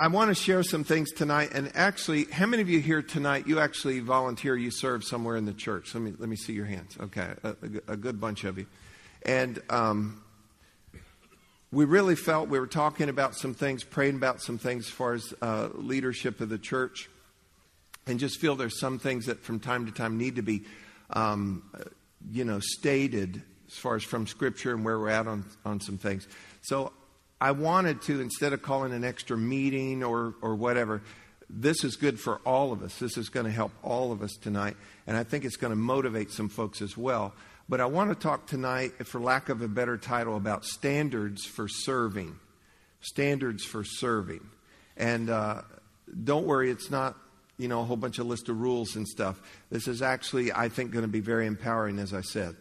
I want to share some things tonight. And actually, how many of you here tonight, you actually volunteer, you serve somewhere in the church? Let me, let me see your hands. Okay, a, a, good bunch of you. And um, we really felt we were talking about some things, praying about some things as far as uh, leadership of the church, and just feel there's some things that from time to time need to be, um, you know, stated as far as from Scripture and where we're at on, on some things. So I wanted to, instead of calling an extra meeting or, or whatever, this is good for all of us. This is going to help all of us tonight. And I think it's going to motivate some folks as well. But I want to talk tonight, for lack of a better title, about standards for serving. Standards for serving. And uh, don't worry, it's not, you know, a whole bunch of list of rules and stuff. This is actually, I think, going to be very empowering, as I said.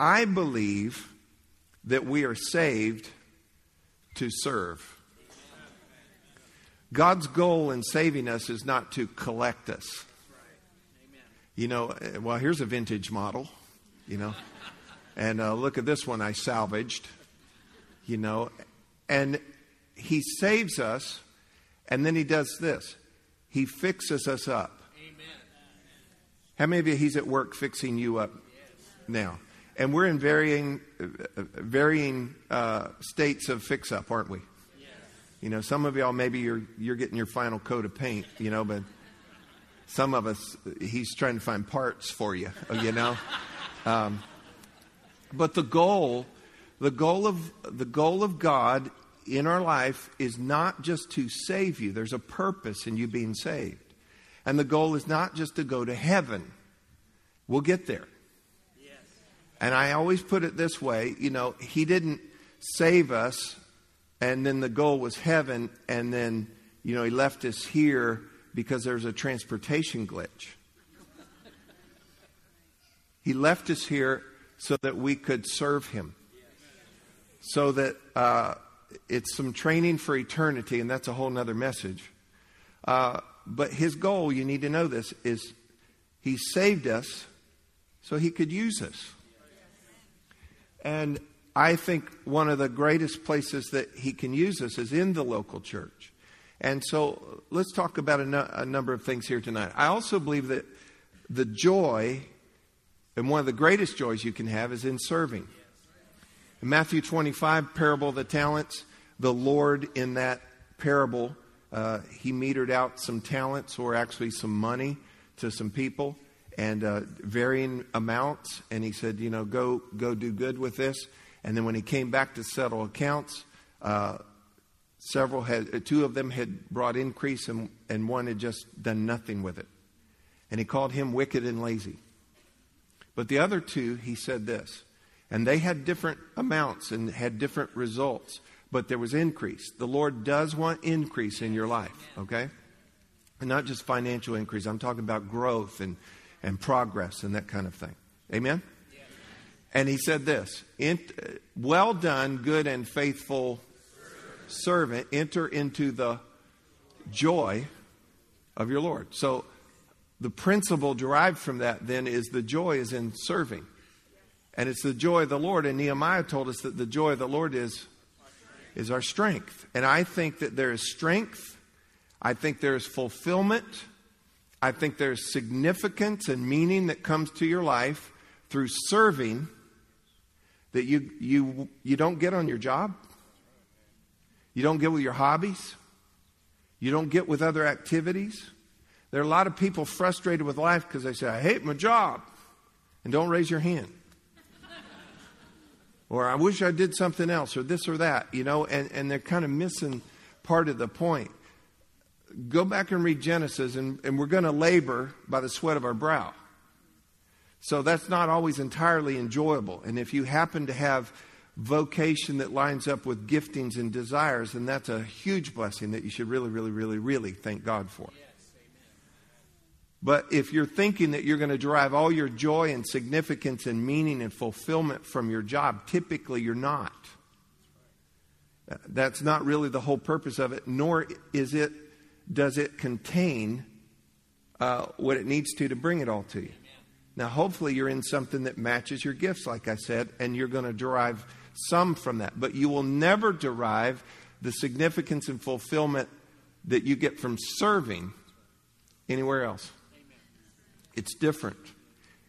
I believe that we are saved to serve. God's goal in saving us is not to collect us. You know, eh, well, here's a vintage model, you know, and uh, look at this one I salvaged, you know, and He saves us, and then He does this He fixes us up. Amen. How many of you He's at work fixing you up now? And we're in varying, varying uh, states of fix up, aren't we? Yes. You know, some of y'all maybe you're, you're getting your final coat of paint, you know, but some of us, he's trying to find parts for you, you know. Um, but the goal, the goal of the goal of God in our life is not just to save you. There's a purpose in you being saved, and the goal is not just to go to heaven. We'll get there. And I always put it this way you know, He didn't save us, and then the goal was heaven, and then, you know, He left us here because there's a transportation glitch. He left us here so that we could serve Him. So that uh, it's some training for eternity, and that's a whole other message. Uh, but His goal, you need to know this, is He saved us so He could use us. And I think one of the greatest places that he can use us is in the local church. And so let's talk about a, no, a, number of things here tonight. I also believe that the joy, and one of the greatest joys you can have, is in serving. In Matthew 25, parable of the talents, the Lord in that parable, uh, he metered out some talents or actually some money to some people and uh, varying amounts. And he said, you know, go go do good with this. And then when he came back to settle accounts, uh, several had uh, two of them had brought increase, and and one had just done nothing with it. And he called him wicked and lazy. But the other two, he said this, and they had different amounts and had different results, but there was increase. The Lord does want increase in your life, okay? And not just financial increase. I'm talking about growth and and progress and that kind of thing. Amen? And he said this Well done, good and faithful servant. Enter into the joy of your Lord. So the principle derived from that then is the joy is in serving. And it's the joy of the Lord. And Nehemiah told us that the joy of the Lord is, is our strength. And I think that there is strength. I think there is fulfillment. I think there's significance and meaning that comes to your life through serving that you, you, you don't get on your job. You don't get with your hobbies. You don't get with other activities. There are a lot of people frustrated with life because they say, I hate my job. And don't raise your hand. or I wish I did something else, or this or that, you know, and, and they're kind of missing part of the point go back and read Genesis, and, and we're going to labor by the sweat of our brow. So that's not always entirely enjoyable. And if you happen to have vocation that lines up with giftings and desires, then that's a huge blessing that you should really, really, really, really thank God for. But if you're thinking that you're going to derive all your joy and significance and meaning and fulfillment from your job, typically you're not. That's not really the whole purpose of it, nor is it does it contain uh, what it needs to to bring it all to you. Now, hopefully, you're in something that matches your gifts, like I said, and you're going to derive some from that. But you will never derive the significance and fulfillment that you get from serving anywhere else. It's different.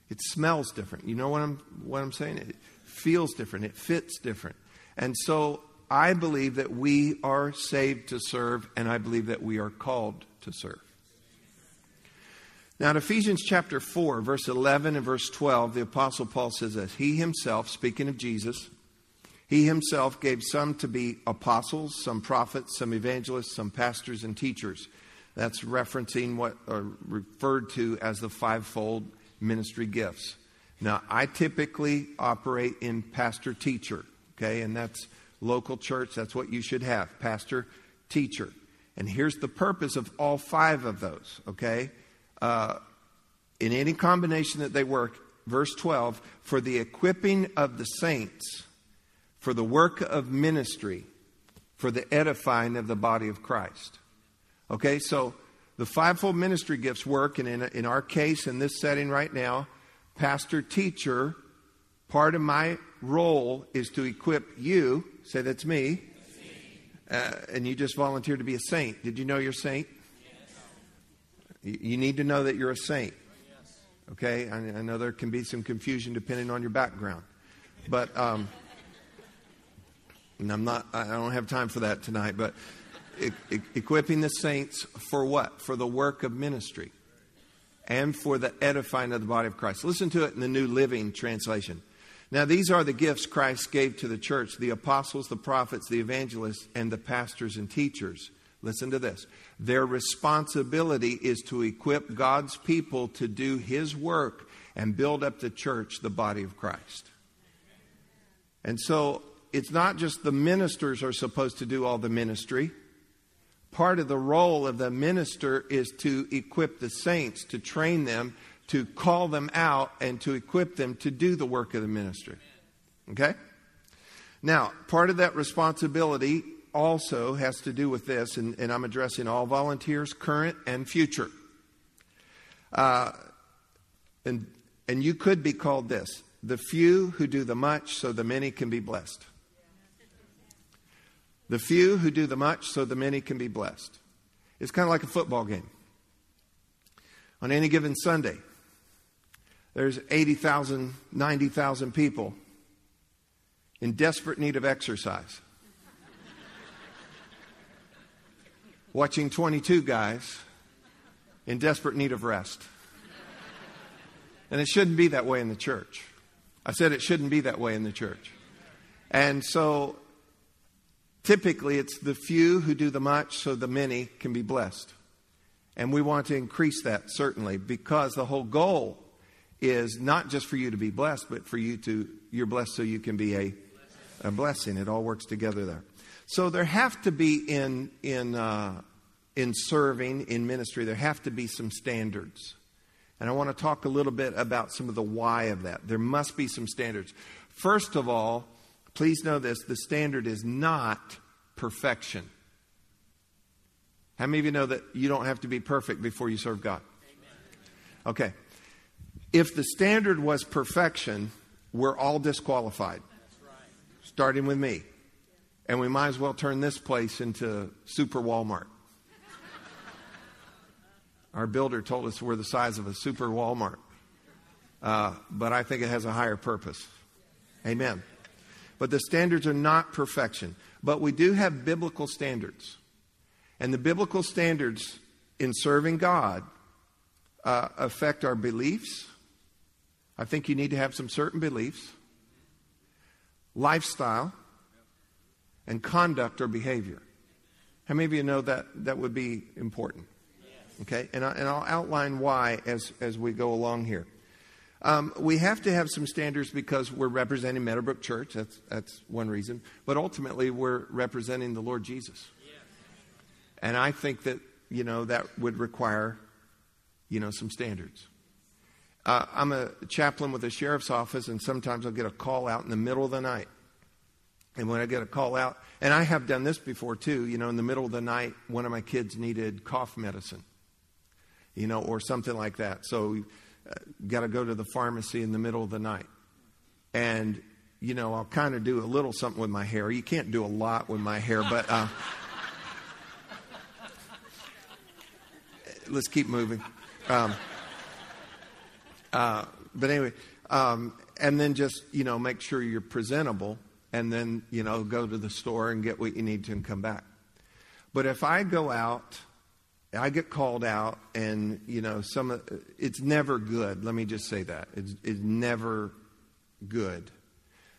It smells different. You know what I'm what I'm saying? It feels different. It fits different. And so I believe that we are saved to serve, and I believe that we are called to serve. Now, in Ephesians chapter 4, verse 11 and verse 12, the Apostle Paul says this He himself, speaking of Jesus, he himself gave some to be apostles, some prophets, some evangelists, some pastors and teachers. That's referencing what are referred to as the fivefold ministry gifts. Now, I typically operate in pastor teacher, okay, and that's local church. That's what you should have pastor, teacher. And here's the purpose of all five of those, okay? Uh, in any combination that they work, verse 12, for the equipping of the saints, for the work of ministry, for the edifying of the body of Christ. Okay, so the fivefold ministry gifts work, and in, in our case, in this setting right now, pastor teacher, part of my role is to equip you. Say that's me. Uh, and you just volunteered to be a saint. Did you know you're a saint? You, need to know that you're a saint. Okay? I, I, know there can be some confusion depending on your background. But, um, and I'm not, I don't have time for that tonight, but e- e- equipping the saints for what? For the work of ministry and for the edifying of the body of Christ. Listen to it in the New Living Translation. Now, these are the gifts Christ gave to the church the apostles, the prophets, the evangelists, and the pastors and teachers. Listen to this. Their responsibility is to equip God's people to do His work and build up the church, the body of Christ. And so it's not just the ministers are supposed to do all the ministry. Part of the role of the minister is to equip the saints, to train them to call them out and to equip them to do the work of the ministry. Okay? Now, part of that responsibility also has to do with this, and, and I'm addressing all volunteers, current and future. Uh, and, and you could be called this the few who do the much so the many can be blessed. The few who do the much so the many can be blessed. It's kind of like a football game. On any given Sunday, there's 80,000, 90,000 people in desperate need of exercise. Watching 22 guys in desperate need of rest. And it shouldn't be that way in the church. I said it shouldn't be that way in the church. And so typically it's the few who do the much so the many can be blessed. And we want to increase that certainly because the whole goal is not just for you to be blessed, but for you to, you're blessed so you can be a, a blessing. It all works together there. So there have to be in, in, uh, in serving, in ministry, there have to be some standards. And I want to talk a little bit about some of the why of that. There must be some standards. First of all, please know this the standard is not perfection. How many of you know that you don't have to be perfect before you serve God? Okay. If the standard was perfection, we're all disqualified, starting with me. And we might as well turn this place into Super Walmart. Our builder told us we're the size of a Super Walmart. Uh, but I think it has a higher purpose. Amen. But the standards are not perfection. But we do have biblical standards. And the biblical standards in serving God uh, affect our beliefs, I think you need to have some certain beliefs, lifestyle, and conduct or behavior. How many of you know that that would be important? Okay, and, I, and I'll outline why as, as we go along here. Um, we have to have some standards because we're representing Meadowbrook Church. That's, that's one reason. But ultimately, we're representing the Lord Jesus. And I think that, you know, that would require, you know, some standards. Uh, I'm a chaplain with the sheriff's office, and sometimes I'll get a call out in the middle of the night. And when I get a call out, and I have done this before too, you know, in the middle of the night, one of my kids needed cough medicine, you know, or something like that. So, uh, got to go to the pharmacy in the middle of the night. And, you know, I'll kind of do a little something with my hair. You can't do a lot with my hair, but. Uh, let's keep moving. Um, uh, but anyway, um, and then just, you know, make sure you're presentable and then, you know, go to the store and get what you need to and come back. But if I go out, I get called out and, you know, some, it's never good. Let me just say that. It's, it's never good.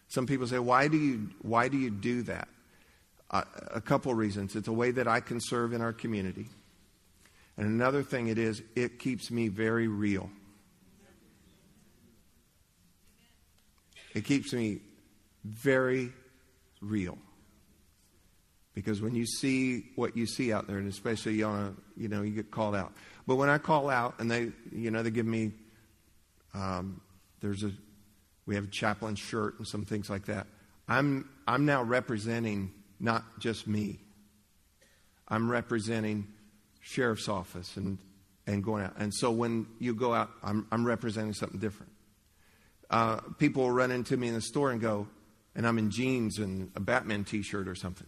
Some people say, why do you, why do, you do that? Uh, a couple reasons. It's a way that I can serve in our community. And another thing it is, it keeps me very real. It keeps me very real. Because when you see what you see out there, and especially you know, you get called out. But when I call out and they, you know, they give me, um, there's a, we have a chaplain shirt and some things like that. I'm, I'm now representing not just me. I'm representing sheriff's office and, and going out. And so when you go out, I'm, I'm representing something different. Uh, people will run into me in the store and go, and I'm in jeans and a Batman t shirt or something.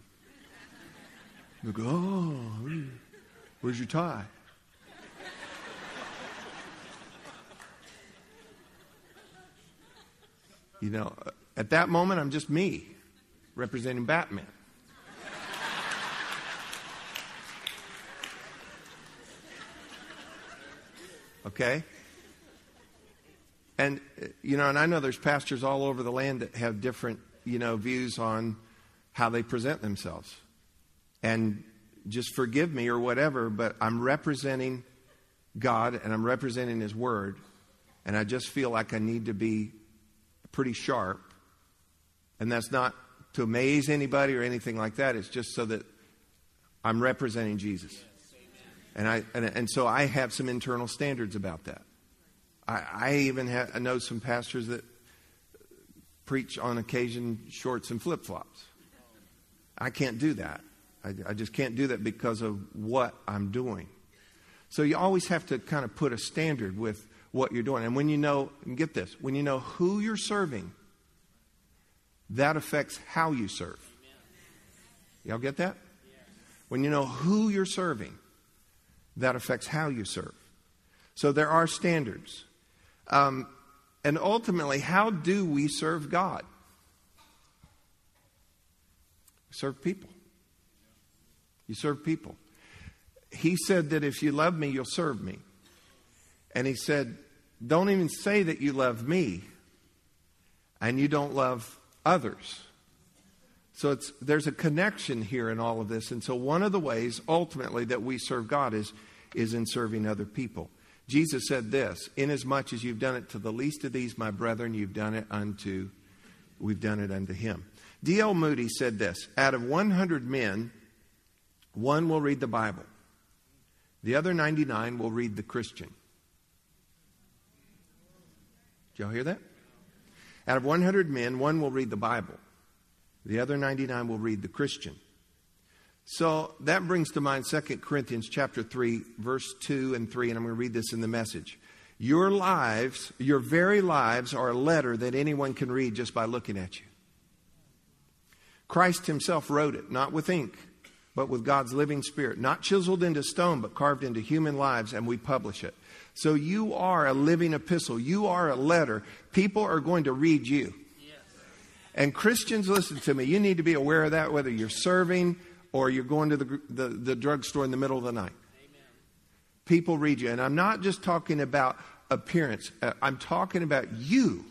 They'll go, oh, where's your tie? You know, at that moment, I'm just me representing Batman. Okay? And, you know, and I know there's pastors all over the land that have different, you know, views on how they present themselves. And just forgive me or whatever, but I'm representing God and I'm representing His Word. And I just feel like I need to be pretty sharp. And that's not to amaze anybody or anything like that. It's just so that I'm representing Jesus. And, I, and, and so I have some internal standards about that. I, I even have, I know some pastors that preach on occasion shorts and flip flops. I can't do that. I, I just can't do that because of what I'm doing. So you always have to kind of put a standard with what you're doing. And when you know, get this, when you know who you're serving, that affects how you serve. Y'all get that? When you know who you're serving, that affects how you serve. So there are standards. Um, and ultimately, how do we serve God? We serve people. You serve people. He said that if you love me, you'll serve me. And he said, Don't even say that you love me and you don't love others. So it's, there's a connection here in all of this. And so one of the ways ultimately that we serve God is, is in serving other people. Jesus said this, inasmuch as you've done it to the least of these, my brethren, you've done it unto, we've done it unto him. D.L. Moody said this, out of 100 men, one will read the Bible. The other 99 will read the Christian. Did y'all hear that? Out of 100 men, one will read the Bible. The other 99 will read the Christian. So that brings to mind 2 Corinthians chapter 3 verse 2 and 3 and I'm going to read this in the message. Your lives, your very lives are a letter that anyone can read just by looking at you. Christ himself wrote it, not with ink, but with God's living spirit, not chiseled into stone, but carved into human lives, and we publish it. So you are a living epistle. You are a letter. People are going to read you. And Christians, listen to me. You need to be aware of that, whether you're serving or you're going to the, the, the drugstore in the middle of the night. Amen. People read you. And I'm not just talking about appearance, uh, I'm talking about you.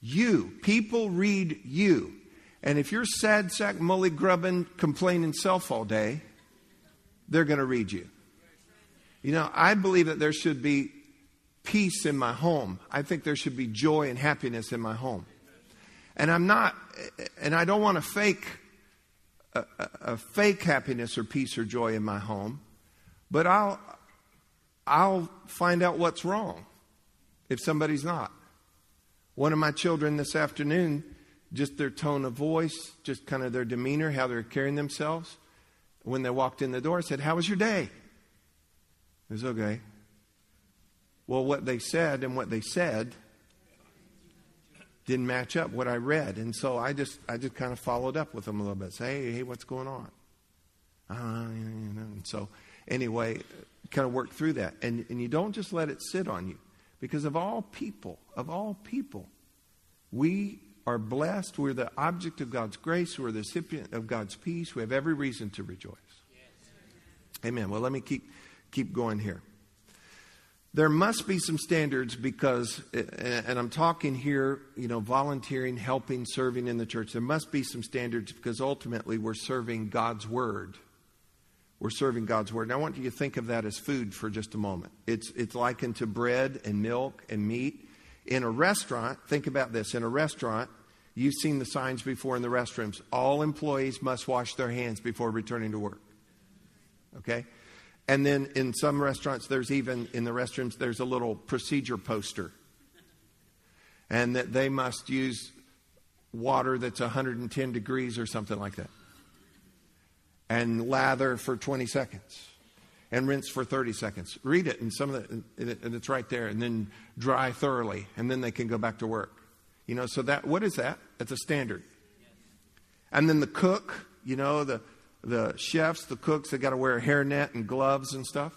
You. People read you. And if you're sad sack, mully grubbing, complaining self all day, they're going to read you. You know, I believe that there should be peace in my home. I think there should be joy and happiness in my home. And I'm not, and I don't want to fake a, a, fake happiness or peace or joy in my home, but I'll, I'll find out what's wrong if somebody's not. One of my children this afternoon, just their tone of voice, just kind of their demeanor, how they're carrying themselves, when they walked in the door, said, How was your day? It was okay. Well, what they said and what they said didn't match up what I read, and so I just I just kind of followed up with them a little bit. Say, hey, hey, what's going on? Uh, and so anyway, kind of work through that. And, and you don't just let it sit on you. Because of all people, of all people, we are blessed. We're the object of God's grace. We're the recipient of God's peace. We have every reason to rejoice. Yes. Amen. Well, let me keep, keep going here. There must be some standards because, and I'm talking here, you know, volunteering, helping, serving in the church. There must be some standards because ultimately we're serving God's Word. We're serving God's Word. And I want you to think of that as food for just a moment. It's, it's likened to bread and milk and meat. In a restaurant, think about this. In a restaurant, you've seen the signs before in the restrooms. All employees must wash their hands before returning to work. Okay? And then in some restaurants, there's even in the restrooms, there's a little procedure poster. And that they must use water that's 110 degrees or something like that. And lather for 20 seconds. And rinse for 30 seconds. Read it, and some of the, and it's right there. And then dry thoroughly, and then they can go back to work. You know, so that, what is that? It's a standard. And then the cook, you know, the, the chefs, the cooks, they got to wear a hairnet and gloves and stuff.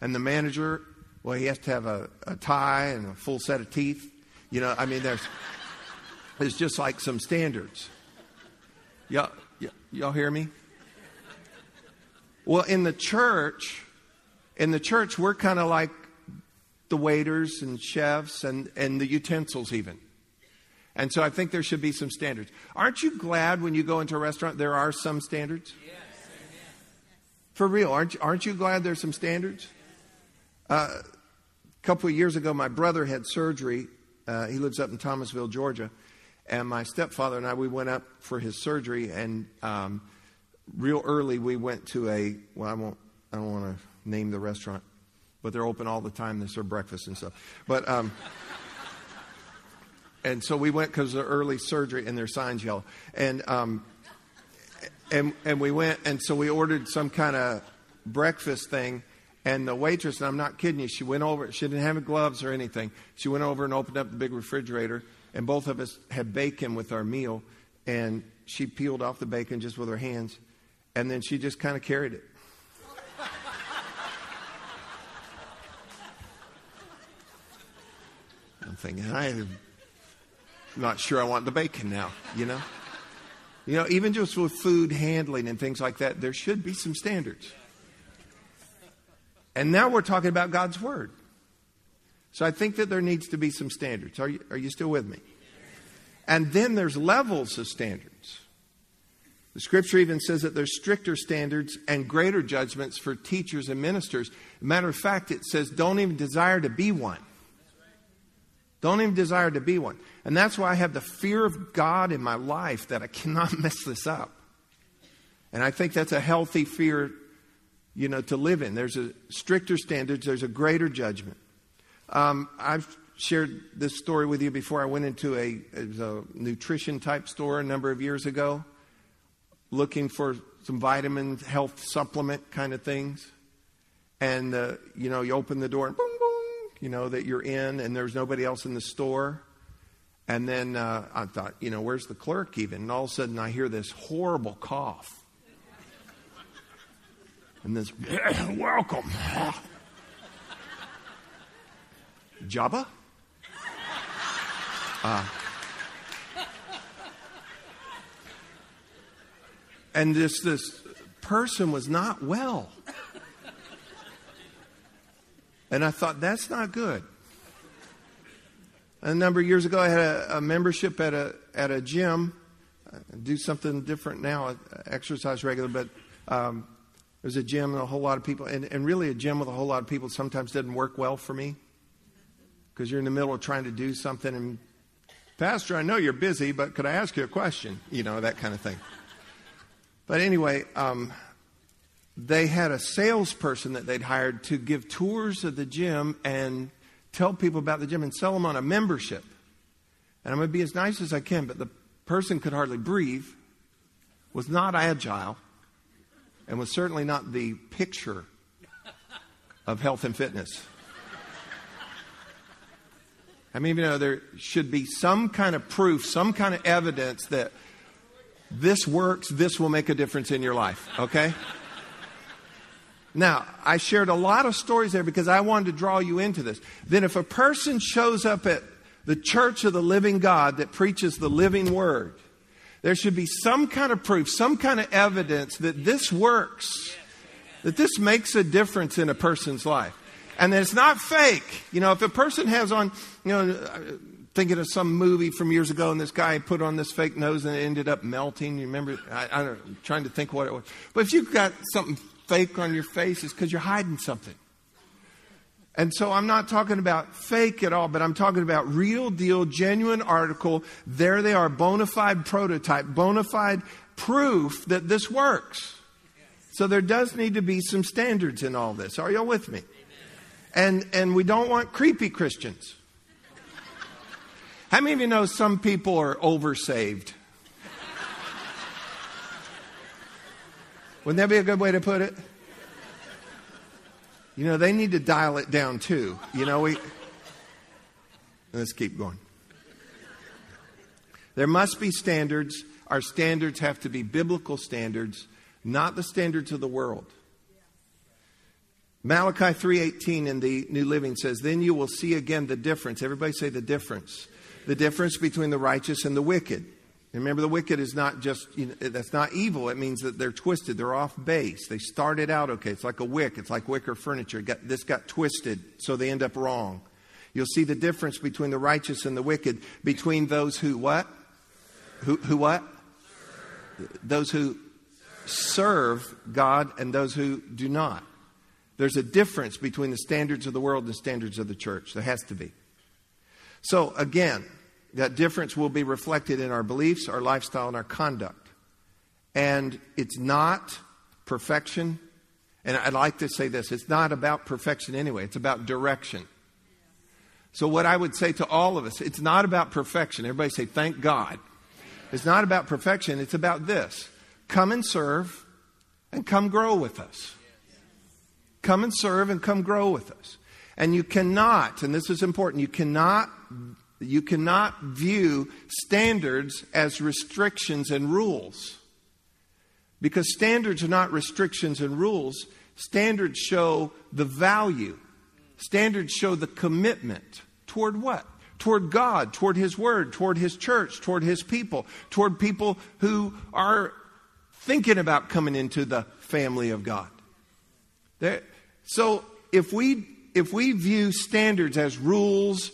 And the manager, well, he has to have a, a tie and a full set of teeth. You know, I mean, there's, there's just like some standards. Y'all, y'all hear me? Well, in the church, in the church, we're kind of like the waiters and chefs and, and the utensils, even. And so I think there should be some standards. Aren't you glad when you go into a restaurant there are some standards? Yes. For real, aren't you, aren't you glad there's some standards? Uh, a couple of years ago, my brother had surgery. Uh, he lives up in Thomasville, Georgia. And my stepfather and I, we went up for his surgery. And um, real early, we went to a, well, I, won't, I don't want to name the restaurant, but they're open all the time. They serve breakfast and stuff. But. Um, and so we went because of the early surgery and their signs yellow. And, um, and, and we went, and so we ordered some kind of breakfast thing. And the waitress, and I'm not kidding you, she went over, she didn't have gloves or anything. She went over and opened up the big refrigerator, and both of us had bacon with our meal. And she peeled off the bacon just with her hands, and then she just kind of carried it. I'm thinking, I not sure I want the bacon now, you know? You know, even just with food handling and things like that, there should be some standards. And now we're talking about God's Word. So I think that there needs to be some standards. Are you, are you still with me? And then there's levels of standards. The scripture even says that there's stricter standards and greater judgments for teachers and ministers. matter of fact, it says don't even desire to be one. Don't even desire to be one. And that's why I have the fear of God in my life that I cannot mess this up. And I think that's a healthy fear, you know, to live in. There's a stricter standards, there's a greater judgment. Um, I've shared this story with you before. I went into a, a nutrition type store a number of years ago looking for some vitamin health supplement kind of things. And, uh, you know, you open the door and boom, you know, that you're in and there's nobody else in the store. And then uh, I thought, you know, where's the clerk even? And all of a sudden I hear this horrible cough. And this, welcome. Jabba? Uh, and this, this person was not well. And I thought, that's not good. A number of years ago, I had a, a membership at a, at a gym. I do something different now, I exercise regular, but um, there's a gym and a whole lot of people. And, and really, a gym with a whole lot of people sometimes doesn't work well for me because you're in the middle of trying to do something. And, Pastor, I know you're busy, but could I ask you a question? You know, that kind of thing. But anyway, um, they had a salesperson that they'd hired to give tours of the gym and tell people about the gym and sell them on a membership. And I'm going to be as nice as I can, but the person could hardly breathe, was not agile, and was certainly not the picture of health and fitness. I mean, you know, there should be some kind of proof, some kind of evidence that this works, this will make a difference in your life, okay? Now, I shared a lot of stories there because I wanted to draw you into this. Then, if a person shows up at the church of the living God that preaches the living word, there should be some kind of proof, some kind of evidence that this works, that this makes a difference in a person's life. And that it's not fake. You know, if a person has on, you know, thinking of some movie from years ago, and this guy put on this fake nose and it ended up melting. You remember? I, I don't know, trying to think what it was. But if you've got something fake on your face, is because you're hiding something. And so I'm not talking about fake at all, but I'm talking about real deal, genuine article. There they are, bona fide prototype, bona fide proof that this works. So there does need to be some standards in all this. Are y'all with me? And, and we don't want creepy Christians. How many of you know some people are oversaved? Wouldn't that be a good way to put it? You know, they need to dial it down too. You know, we. Let's keep going. There must be standards. Our standards have to be biblical standards, not the standards of the world. Malachi 3:18 in the New Living says, "Then you will see again the difference." Everybody say the difference. The difference between the righteous and the wicked. Remember, the wicked is not just, you know, that's not evil. It means that they're twisted. They're off base. They started out okay. It's like a wick. It's like wicker furniture. Got, this got twisted, so they end up wrong. You'll see the difference between the righteous and the wicked, between those who what? Who, who what? Those who serve God and those who do not. There's a difference between the standards of the world and the standards of the church. There has to be. So, again, that difference will be reflected in our beliefs, our lifestyle, and our conduct. And it's not perfection. And I'd like to say this it's not about perfection anyway, it's about direction. So, what I would say to all of us, it's not about perfection. Everybody say, thank God. It's not about perfection, it's about this come and serve and come grow with us. Come and serve and come grow with us. And you cannot, and this is important, you cannot you cannot view standards as restrictions and rules. Because standards are not restrictions and rules. Standards show the value. Standards show the commitment toward what? Toward God, toward His Word, toward His church, toward His people, toward people who are thinking about coming into the family of God. There, so if we if we view standards as rules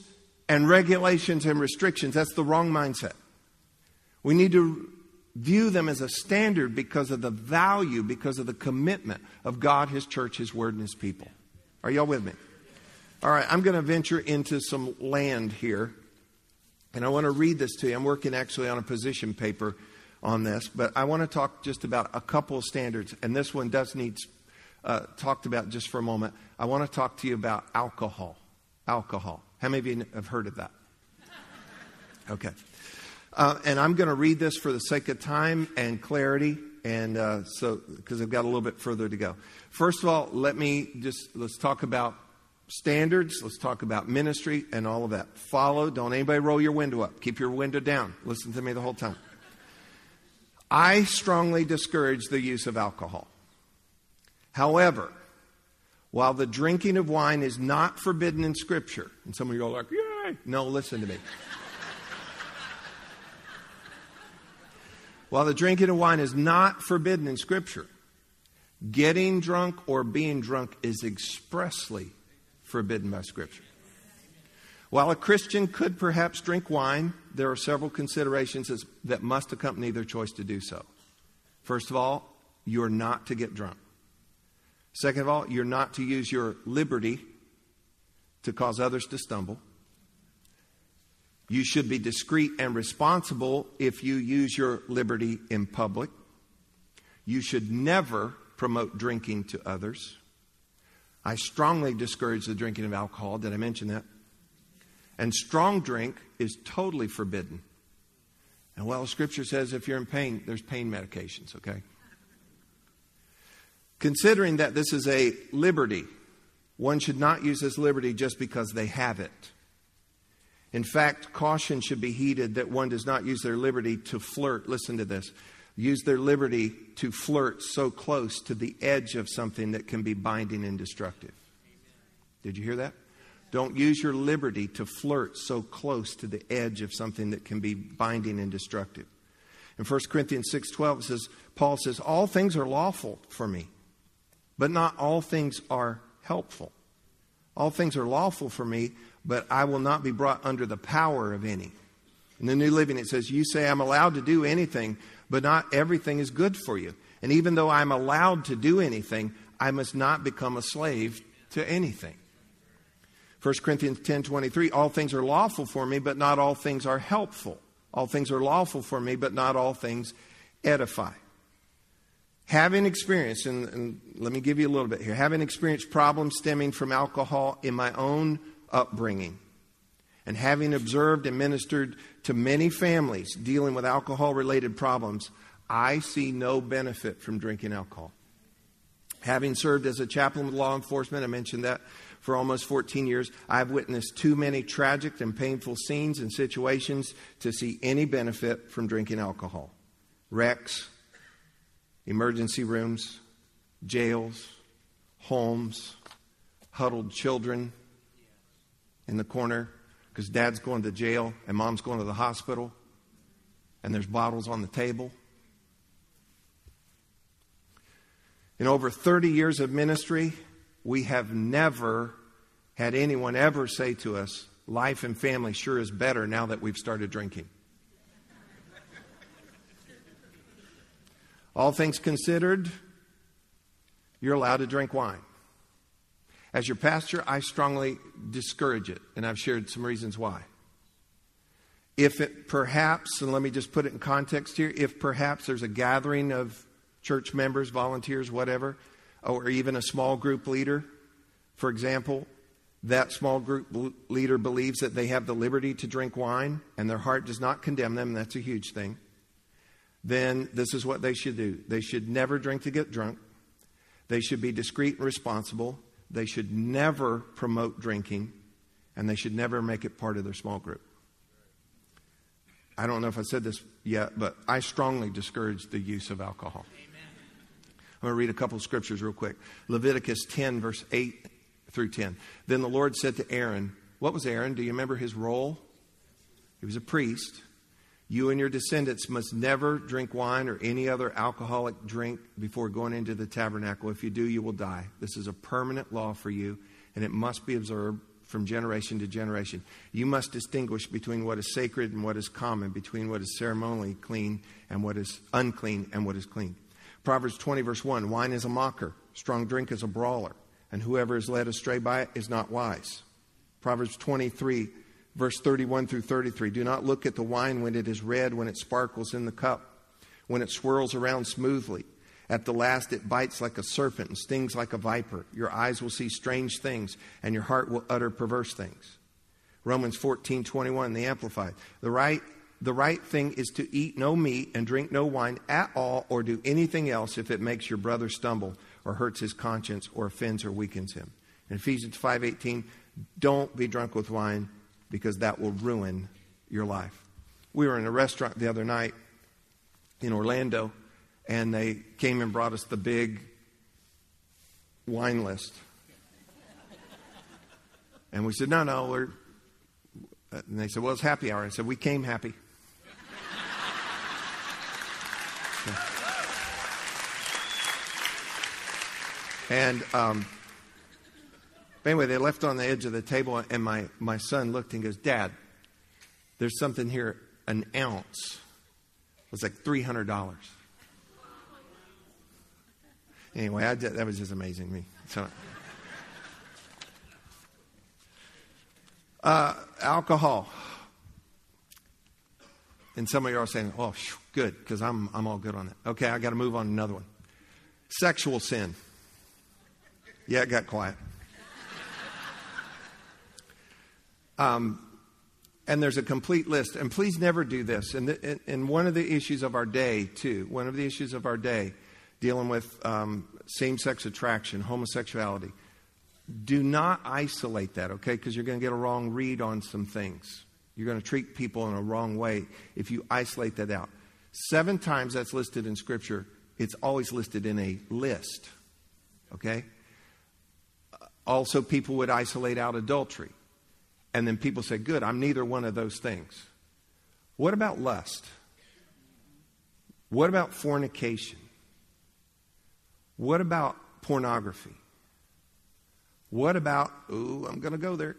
and regulations and restrictions, that's the wrong mindset. We need to view them as a standard because of the value, because of the commitment of God, His church, His word, and His people. Are y'all with me? All right, I'm going to venture into some land here, and I want to read this to you. I'm working actually on a position paper on this, but I want to talk just about a couple of standards, and this one does need uh, talked about just for a moment. I want to talk to you about alcohol. Alcohol. How many of you have heard of that? Okay. Uh, and I'm going to read this for the sake of time and clarity, and uh, so because I've got a little bit further to go. First of all, let me just let's talk about standards. Let's talk about ministry and all of that. Follow. Don't anybody roll your window up. Keep your window down. Listen to me the whole time. I strongly discourage the use of alcohol. However, while the drinking of wine is not forbidden in Scripture, and some of you are like, yay! No, listen to me. While the drinking of wine is not forbidden in Scripture, getting drunk or being drunk is expressly forbidden by Scripture. While a Christian could perhaps drink wine, there are several considerations that must accompany their choice to do so. First of all, you're not to get drunk. Second of all, you're not to use your liberty to cause others to stumble. You should be discreet and responsible if you use your liberty in public. You should never promote drinking to others. I strongly discourage the drinking of alcohol. Did I mention that? And strong drink is totally forbidden. And well, Scripture says if you're in pain, there's pain medications, okay? Considering that this is a liberty, one should not use this liberty just because they have it. In fact, caution should be heeded that one does not use their liberty to flirt. Listen to this use their liberty to flirt so close to the edge of something that can be binding and destructive. Did you hear that? Don't use your liberty to flirt so close to the edge of something that can be binding and destructive. In 1 Corinthians 6:12 it says Paul says all things are lawful for me, but not all things are helpful. All things are lawful for me, but I will not be brought under the power of any. In the New Living, it says, You say I'm allowed to do anything, but not everything is good for you. And even though I'm allowed to do anything, I must not become a slave to anything. 1 Corinthians 10 23, all things are lawful for me, but not all things are helpful. All things are lawful for me, but not all things edify. Having experienced, and, and, let me give you a little bit here, having experienced problems stemming from alcohol in my own upbringing, and having observed and ministered to many families dealing with alcohol related problems, I see no benefit from drinking alcohol. Having served as a chaplain with law enforcement, I mentioned that for almost 14 years, I've witnessed too many tragic and painful scenes and situations to see any benefit from drinking alcohol. Wrecks, emergency rooms, jails, homes, huddled children in the corner because dad's going to jail and mom's going to the hospital and there's bottles on the table. In over 30 years of ministry, we have never had anyone ever say to us, Life and family sure is better now that we've started drinking. All things considered, you're allowed to drink wine. As your pastor, I strongly discourage it, and I've shared some reasons why. If it perhaps, and let me just put it in context here, if perhaps there's a gathering of church members, volunteers, whatever, or even a small group leader, for example, that small group leader believes that they have the liberty to drink wine and their heart does not condemn them, that's a huge thing, then this is what they should do. They should never drink to get drunk. They should be discreet and responsible. They should never promote drinking, and they should never make it part of their small group. I don't know if I said this yet, but I strongly discourage the use of alcohol. Amen. I'm going to read a couple of scriptures real quick. Leviticus 10, verse 8 through 10. Then the Lord said to Aaron, What was Aaron? Do you remember his role? He was a priest. You and your descendants must never drink wine or any other alcoholic drink before going into the tabernacle. If you do, you will die. This is a permanent law for you, and it must be observed from generation to generation. You must distinguish between what is sacred and what is common, between what is ceremonially clean and what is unclean and what is clean. Proverbs 20, verse 1 Wine is a mocker, strong drink is a brawler, and whoever is led astray by it is not wise. Proverbs 23, verse 31 through 33 Do not look at the wine when it is red, when it sparkles in the cup, when it swirls around smoothly. At the last, it bites like a serpent and stings like a viper. Your eyes will see strange things, and your heart will utter perverse things. Romans 14, 21, the Amplified. The right the right thing is to eat no meat and drink no wine at all or do anything else if it makes your brother stumble or hurts his conscience or offends or weakens him. In Ephesians 5:18, don't be drunk with wine because that will ruin your life. We were in a restaurant the other night in Orlando and they came and brought us the big wine list. And we said, "No, no, we're and they said, Well, it's happy hour. I said, We came happy. And um, anyway, they left on the edge of the table, and my, my son looked and goes, Dad, there's something here, an ounce. It was like $300. Anyway, did, that was just amazing to me. So, uh, alcohol. And some of you are saying, oh, good, because I'm, I'm all good on that. Okay, I got to move on to another one. Sexual sin. Yeah, it got quiet. Um, and there's a complete list. And please never do this. And, the, and one of the issues of our day, too, one of the issues of our day dealing with um, same sex attraction, homosexuality, do not isolate that, okay? Because you're going to get a wrong read on some things. You're going to treat people in a wrong way if you isolate that out. Seven times that's listed in Scripture. It's always listed in a list. Okay? Also, people would isolate out adultery. And then people say, Good, I'm neither one of those things. What about lust? What about fornication? What about pornography? What about, ooh, I'm going to go there,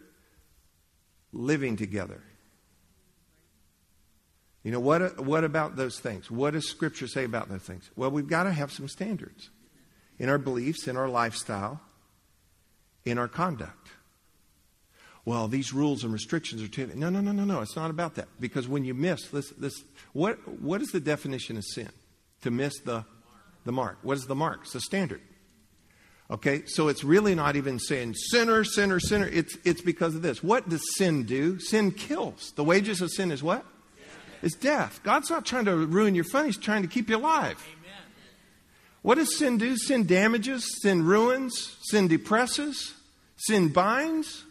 living together? You know, what, what about those things? What does Scripture say about those things? Well, we've got to have some standards in our beliefs, in our lifestyle, in our conduct. Well, these rules and restrictions are too. No, no, no, no, no. It's not about that. Because when you miss this, this what, what is the definition of sin? To miss the, the mark. What is the mark? It's the standard. Okay, so it's really not even saying sinner, sinner, sinner. It's, it's because of this. What does sin do? Sin kills. The wages of sin is what? It's death. God's not trying to ruin your fun, He's trying to keep you alive. Amen. What does sin do? Sin damages, sin ruins, sin depresses, sin binds.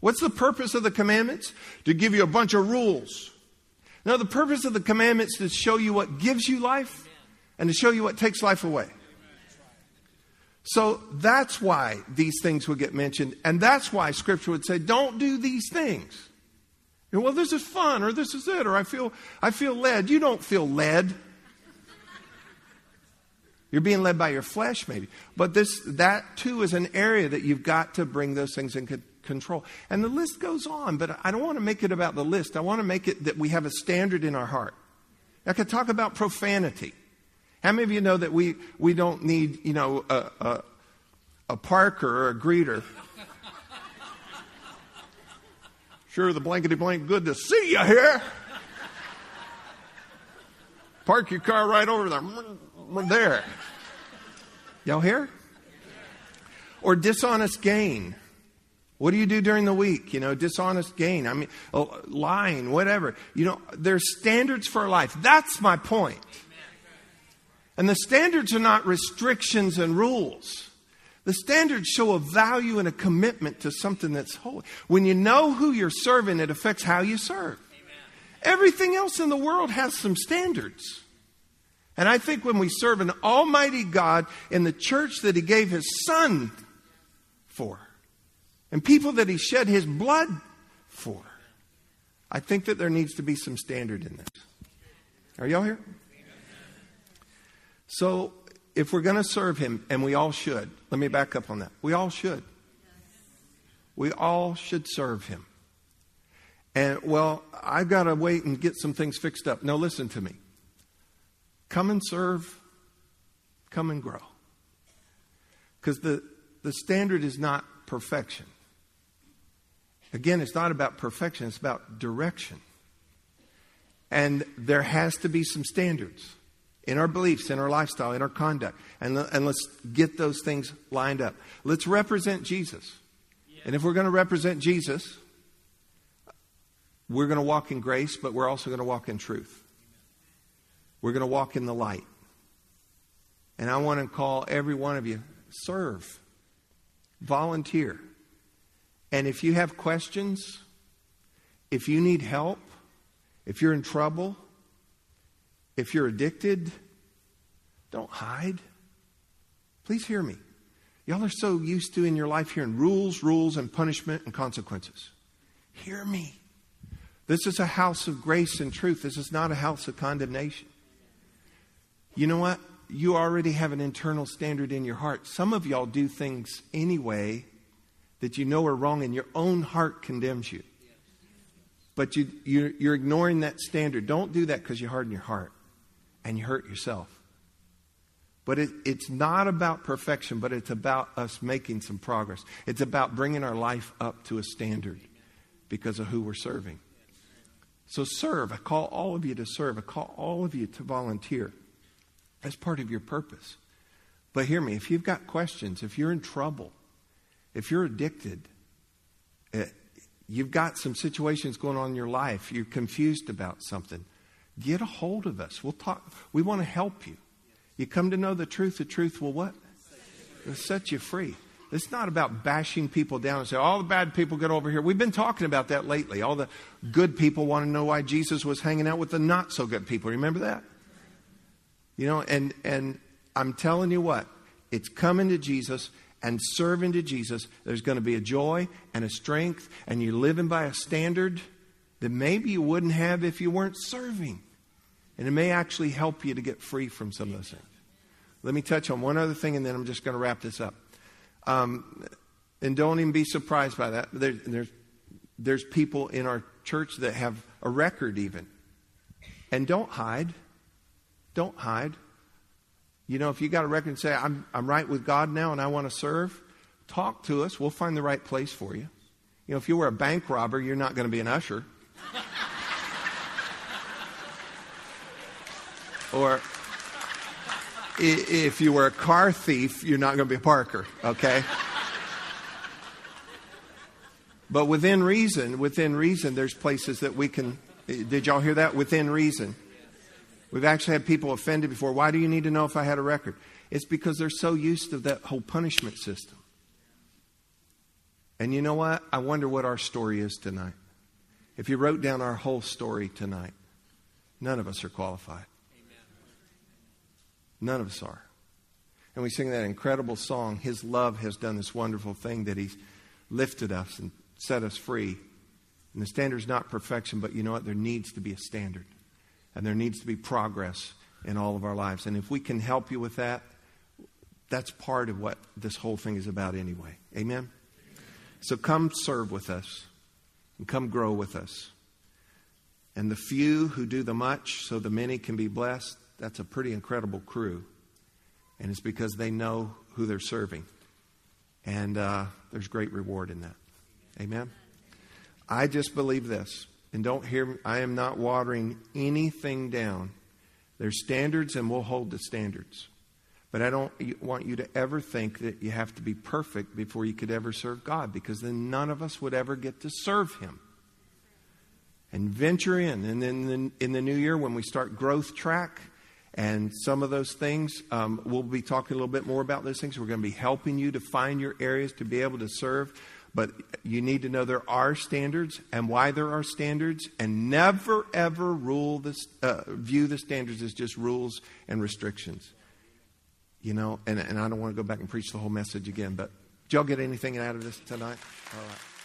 What's the purpose of the commandments? To give you a bunch of rules. Now, the purpose of the commandments is to show you what gives you life and to show you what takes life away. So that's why these things would get mentioned, and that's why Scripture would say, "Don't do these things." well, this is fun, or this is it, or I feel, I feel led. You don't feel led. You're being led by your flesh, maybe. But this, that too is an area that you've got to bring those things in control. And the list goes on, but I don't want to make it about the list. I want to make it that we have a standard in our heart. I could talk about profanity. How many of you know that we, we don't need, you know, a, a, a Parker or a greeter Sure, the blankety blank, good to see you here. Park your car right over there. There. Y'all here? Or dishonest gain. What do you do during the week? You know, dishonest gain. I mean, oh, lying, whatever. You know, there's standards for life. That's my point. And the standards are not restrictions and rules. The standards show a value and a commitment to something that's holy. When you know who you're serving, it affects how you serve. Everything else in the world has some standards. And I think when we serve an almighty God in the church that he gave his son for, and people that he shed his blood for, I think that there needs to be some standard in this. Are y'all here? So if we're going to serve him, and we all should, let me back up on that. We all should. We all should serve him. And, well, I've got to wait and get some things fixed up. No, listen to me. Come and serve, come and grow. Because the, the standard is not perfection. Again, it's not about perfection, it's about direction. And there has to be some standards in our beliefs, in our lifestyle, in our conduct. And, and let's get those things lined up. Let's represent Jesus. And if we're going to represent Jesus, we're going to walk in grace, but we're also going to walk in truth. We're going to walk in the light. And I want to call every one of you serve, volunteer. And if you have questions, if you need help, if you're in trouble, if you're addicted, don't hide. Please hear me. Y'all are so used to in your life hearing rules, rules, and punishment and consequences. Hear me. This is a house of grace and truth. This is not a house of condemnation. You know what? You already have an internal standard in your heart. Some of y'all do things anyway that you know are wrong, and your own heart condemns you. But you, you, are ignoring that standard. Don't do that because you harden your heart and you hurt yourself. But it, it's not about perfection, but it's about us making some progress. It's about bringing our life up to a standard because of who we're serving. So serve. I call all of you to serve. I call all of you to volunteer. That's part of your purpose. But hear me, if you've got questions, if you're in trouble, if you're addicted, eh, you've got some situations going on in your life, you're confused about something, Get a hold of us. We'll talk. We want to help you. You come to know the truth. The truth will what? It'll set you free. It's not about bashing people down and say, all the bad people get over here. We've been talking about that lately. All the good people want to know why Jesus was hanging out with the not so good people. Remember that? You know, and, and I'm telling you what, it's coming to Jesus and serving to Jesus. There's going to be a joy and a strength, and you're living by a standard that maybe you wouldn't have if you weren't serving. And it may actually help you to get free from some of those things. Let me touch on one other thing, and then I'm just going to wrap this up. Um, and don't even be surprised by that. There, there's, there's people in our church that have a record, even. And don't hide. Don't hide. You know, if you got a record and say, I'm, I'm right with God now and I want to serve, talk to us. We'll find the right place for you. You know, if you were a bank robber, you're not going to be an usher. or if you were a car thief, you're not going to be a parker, okay? but within reason, within reason, there's places that we can. Did y'all hear that? Within reason. We've actually had people offended before. Why do you need to know if I had a record? It's because they're so used to that whole punishment system. And you know what? I wonder what our story is tonight. If you wrote down our whole story tonight, none of us are qualified. None of us are. And we sing that incredible song, His love has done this wonderful thing that He's lifted us and set us free. And the standard is not perfection, but you know what? There needs to be a standard. And there needs to be progress in all of our lives. And if we can help you with that, that's part of what this whole thing is about anyway. Amen? So come serve with us and come grow with us. And the few who do the much so the many can be blessed, that's a pretty incredible crew. And it's because they know who they're serving. And uh, there's great reward in that. Amen? I just believe this and don't hear me, I am not watering anything down. There's standards, and we'll hold the standards. But I don't want you to ever think that you have to be perfect before you could ever serve God, because then none of us would ever get to serve Him. And venture in. And then in the new year, when we start growth track and some of those things, um, we'll be talking a little bit more about those things. We're going to be helping you to find your areas to be able to serve. But you need to know there are standards and why there are standards, and never ever rule this, uh, view the standards as just rules and restrictions. You know, and, and I don't want to go back and preach the whole message again, but did y'all get anything out of this tonight? All right.